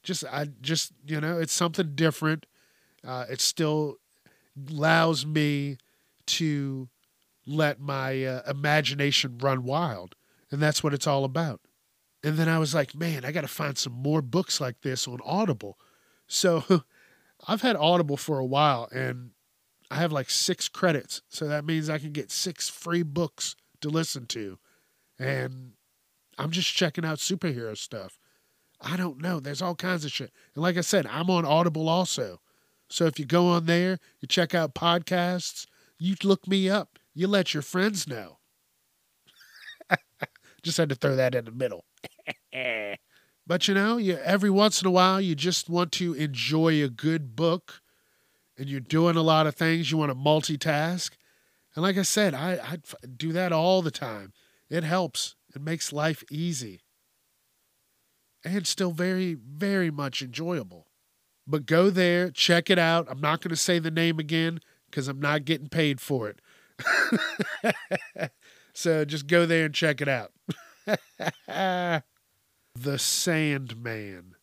Just, I just, you know, it's something different. Uh, it still allows me to let my uh, imagination run wild. And that's what it's all about. And then I was like, man, I got to find some more books like this on Audible. So I've had Audible for a while, and I have like six credits. So that means I can get six free books to listen to. And I'm just checking out superhero stuff. I don't know. There's all kinds of shit. And like I said, I'm on Audible also. So if you go on there, you check out podcasts, you look me up, you let your friends know. just had to throw that in the middle. but you know, you every once in a while you just want to enjoy a good book and you're doing a lot of things, you want to multitask. And like I said, I, I do that all the time. It helps. It makes life easy. And still very, very much enjoyable. But go there, check it out. I'm not going to say the name again because I'm not getting paid for it. so just go there and check it out. the Sandman.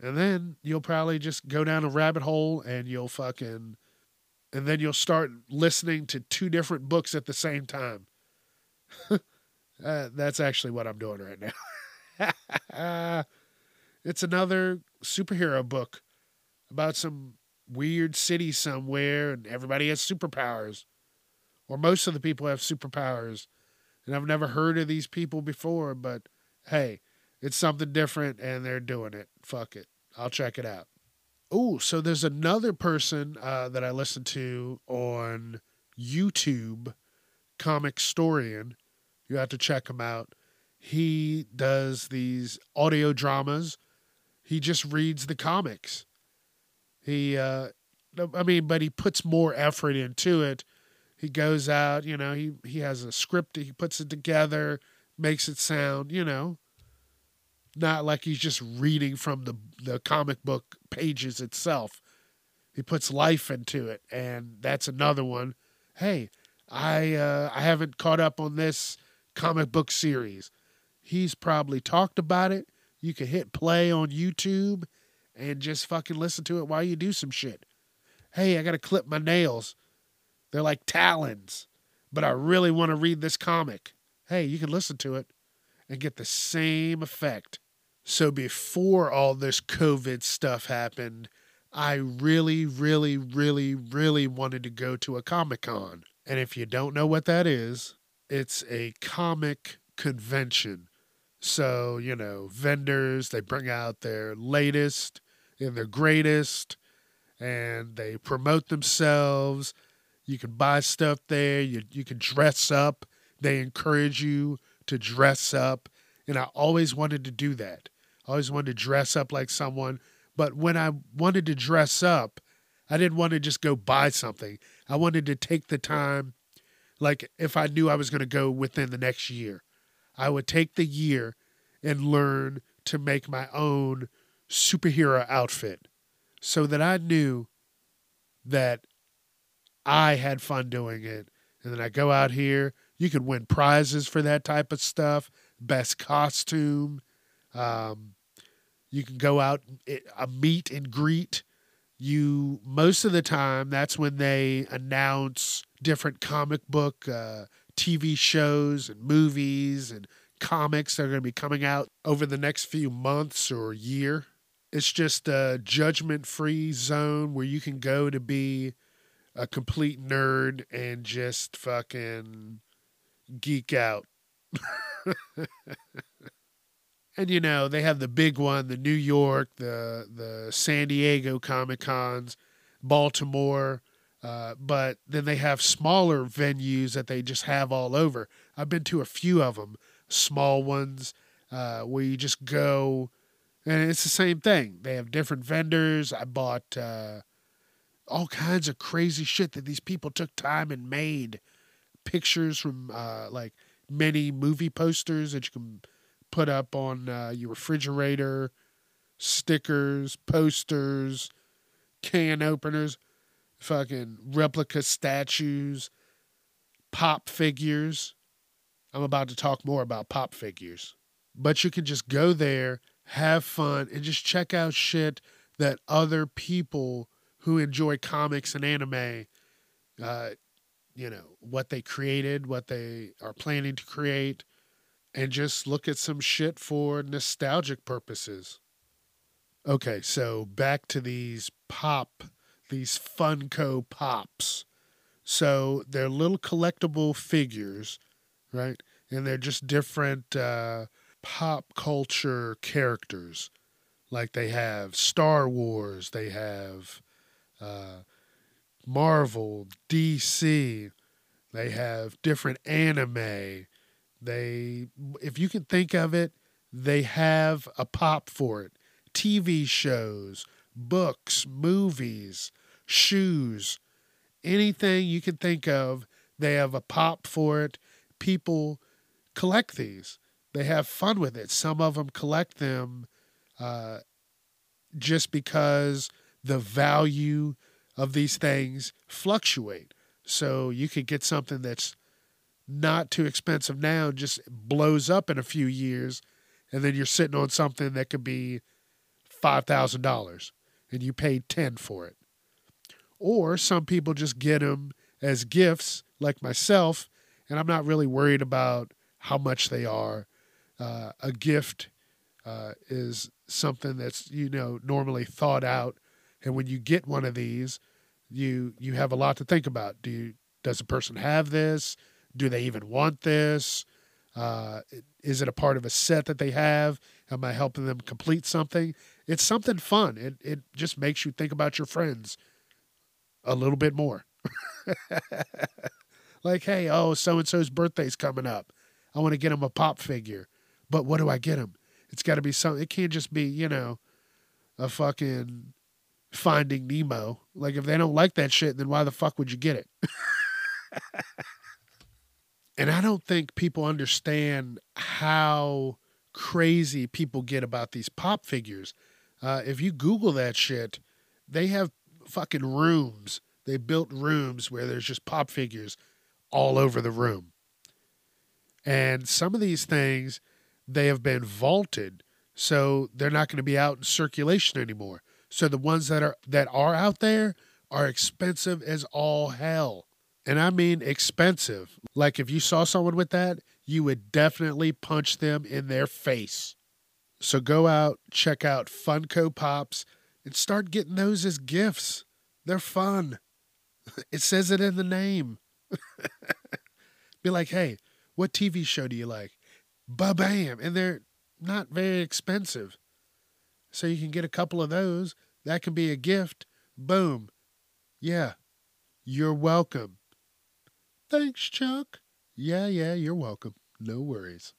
And then you'll probably just go down a rabbit hole and you'll fucking. And then you'll start listening to two different books at the same time. uh, that's actually what I'm doing right now. it's another superhero book about some weird city somewhere and everybody has superpowers. Or most of the people have superpowers. And I've never heard of these people before, but hey, it's something different and they're doing it. Fuck it. I'll check it out. Oh, so there's another person uh, that I listen to on YouTube, Comicstorian. You have to check him out. He does these audio dramas. He just reads the comics. He, uh, I mean, but he puts more effort into it. He goes out, you know, he, he has a script, he puts it together, makes it sound, you know, not like he's just reading from the the comic book pages itself. He puts life into it, and that's another one. Hey, I uh, I haven't caught up on this comic book series. He's probably talked about it. You can hit play on YouTube and just fucking listen to it while you do some shit. Hey, I got to clip my nails. They're like talons, but I really want to read this comic. Hey, you can listen to it and get the same effect. So before all this COVID stuff happened, I really, really, really, really wanted to go to a Comic Con. And if you don't know what that is, it's a comic convention. So, you know, vendors, they bring out their latest and their greatest and they promote themselves. You can buy stuff there, you, you can dress up. They encourage you to dress up. And I always wanted to do that. I always wanted to dress up like someone. But when I wanted to dress up, I didn't want to just go buy something. I wanted to take the time, like if I knew I was going to go within the next year, I would take the year and learn to make my own superhero outfit so that I knew that I had fun doing it. And then I go out here, you can win prizes for that type of stuff, best costume, um, you can go out a meet and greet. You most of the time that's when they announce different comic book uh, TV shows and movies and comics that are going to be coming out over the next few months or year. It's just a judgment free zone where you can go to be a complete nerd and just fucking geek out. and you know they have the big one, the New York, the the San Diego Comic Cons, Baltimore, uh, but then they have smaller venues that they just have all over. I've been to a few of them, small ones uh, where you just go, and it's the same thing. They have different vendors. I bought uh, all kinds of crazy shit that these people took time and made pictures from uh, like many movie posters that you can put up on uh, your refrigerator, stickers, posters, can openers, fucking replica statues, pop figures. I'm about to talk more about pop figures. But you can just go there, have fun, and just check out shit that other people who enjoy comics and anime, uh, you know, what they created, what they are planning to create, and just look at some shit for nostalgic purposes. Okay, so back to these pop, these Funko Pops. So they're little collectible figures, right? And they're just different uh, pop culture characters. Like they have Star Wars, they have uh, Marvel, DC, they have different anime. They, if you can think of it, they have a pop for it. TV shows, books, movies, shoes, anything you can think of, they have a pop for it. People collect these. They have fun with it. Some of them collect them uh, just because the value of these things fluctuate. So you could get something that's not too expensive now and just blows up in a few years, and then you're sitting on something that could be five thousand dollars, and you paid ten for it. Or some people just get them as gifts, like myself, and I'm not really worried about how much they are. Uh, a gift uh, is something that's you know normally thought out, and when you get one of these, you you have a lot to think about. Do you, does a person have this? Do they even want this? Uh, is it a part of a set that they have? Am I helping them complete something? It's something fun. It it just makes you think about your friends a little bit more. like, hey, oh, so and so's birthday's coming up. I want to get him a pop figure, but what do I get him? It's got to be something. It can't just be you know a fucking Finding Nemo. Like, if they don't like that shit, then why the fuck would you get it? and I don't think people understand how crazy people get about these pop figures. Uh, if you Google that shit, they have fucking rooms. They built rooms where there's just pop figures all over the room. And some of these things, they have been vaulted, so they're not going to be out in circulation anymore. So the ones that are that are out there are expensive as all hell. And I mean expensive. Like if you saw someone with that, you would definitely punch them in their face. So go out, check out Funko Pops, and start getting those as gifts. They're fun. It says it in the name. Be like, hey, what TV show do you like? Ba bam. And they're not very expensive. So you can get a couple of those. That can be a gift. Boom. Yeah. You're welcome. Thanks, Chuck. Yeah, yeah, you're welcome. No worries.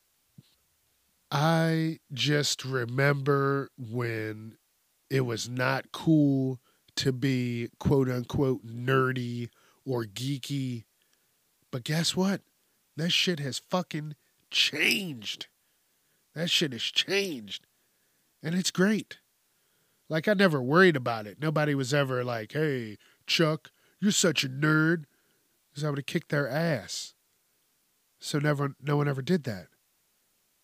I just remember when it was not cool to be quote unquote nerdy or geeky. But guess what? That shit has fucking changed. That shit has changed. And it's great. Like, I never worried about it. Nobody was ever like, hey, Chuck, you're such a nerd. Because I would have kicked their ass. So never, no one ever did that.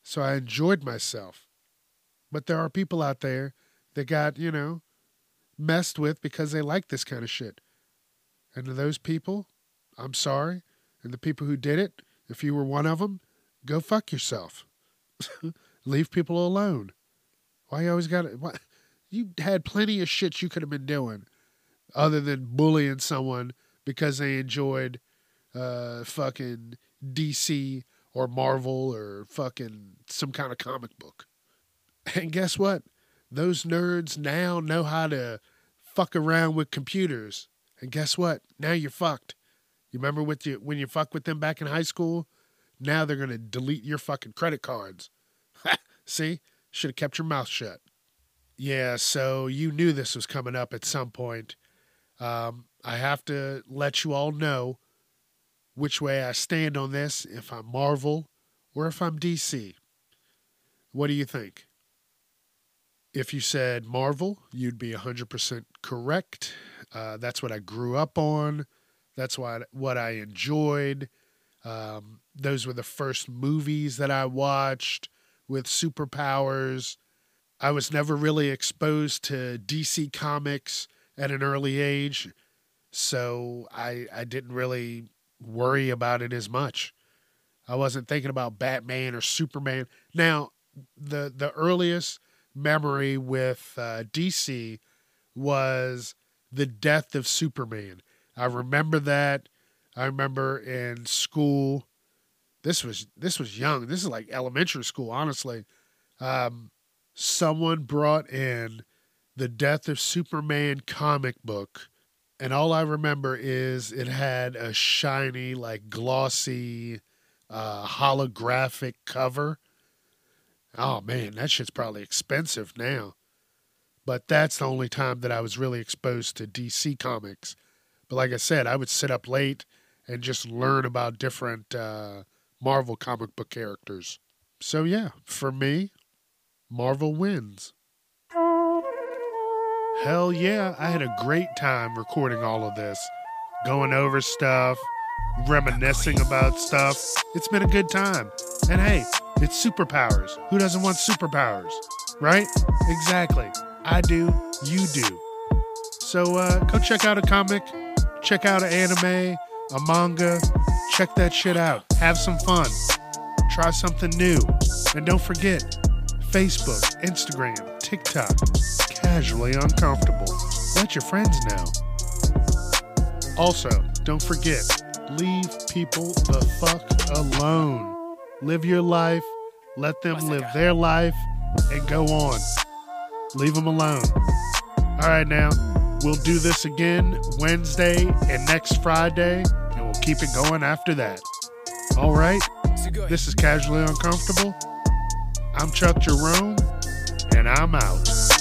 So I enjoyed myself. But there are people out there that got, you know, messed with because they like this kind of shit. And to those people, I'm sorry. And the people who did it, if you were one of them, go fuck yourself. Leave people alone. Why you always got to. You had plenty of shit you could have been doing other than bullying someone because they enjoyed uh, fucking DC or Marvel or fucking some kind of comic book. And guess what? Those nerds now know how to fuck around with computers. And guess what? Now you're fucked. You remember with you when you fuck with them back in high school? Now they're gonna delete your fucking credit cards. See? Should have kept your mouth shut. Yeah, so you knew this was coming up at some point. Um, I have to let you all know which way I stand on this, if I'm Marvel or if I'm DC. What do you think? If you said Marvel, you'd be 100% correct. Uh, that's what I grew up on. That's what, what I enjoyed. Um, those were the first movies that I watched with superpowers. I was never really exposed to DC Comics at an early age, so I, I didn't really worry about it as much. I wasn't thinking about Batman or Superman. Now, the the earliest memory with uh, DC was The Death of Superman. I remember that. I remember in school. This was this was young. This is like elementary school, honestly. Um, someone brought in the Death of Superman comic book, and all I remember is it had a shiny, like glossy, uh, holographic cover. Oh man, that shit's probably expensive now. But that's the only time that I was really exposed to DC comics. But like I said, I would sit up late and just learn about different uh, Marvel comic book characters. So yeah, for me, Marvel wins. Hell yeah, I had a great time recording all of this, going over stuff, reminiscing about stuff. It's been a good time. And hey, it's superpowers. Who doesn't want superpowers? Right? Exactly. I do, you do. So uh, go check out a comic, check out an anime, a manga, check that shit out. Have some fun. Try something new. And don't forget Facebook, Instagram, TikTok, casually uncomfortable. Let your friends know. Also, don't forget, leave people the fuck alone. Live your life, let them live their life, and go on. Leave them alone. All right, now, we'll do this again Wednesday and next Friday, and we'll keep it going after that. All right, this is Casually Uncomfortable. I'm Chuck Jerome, and I'm out.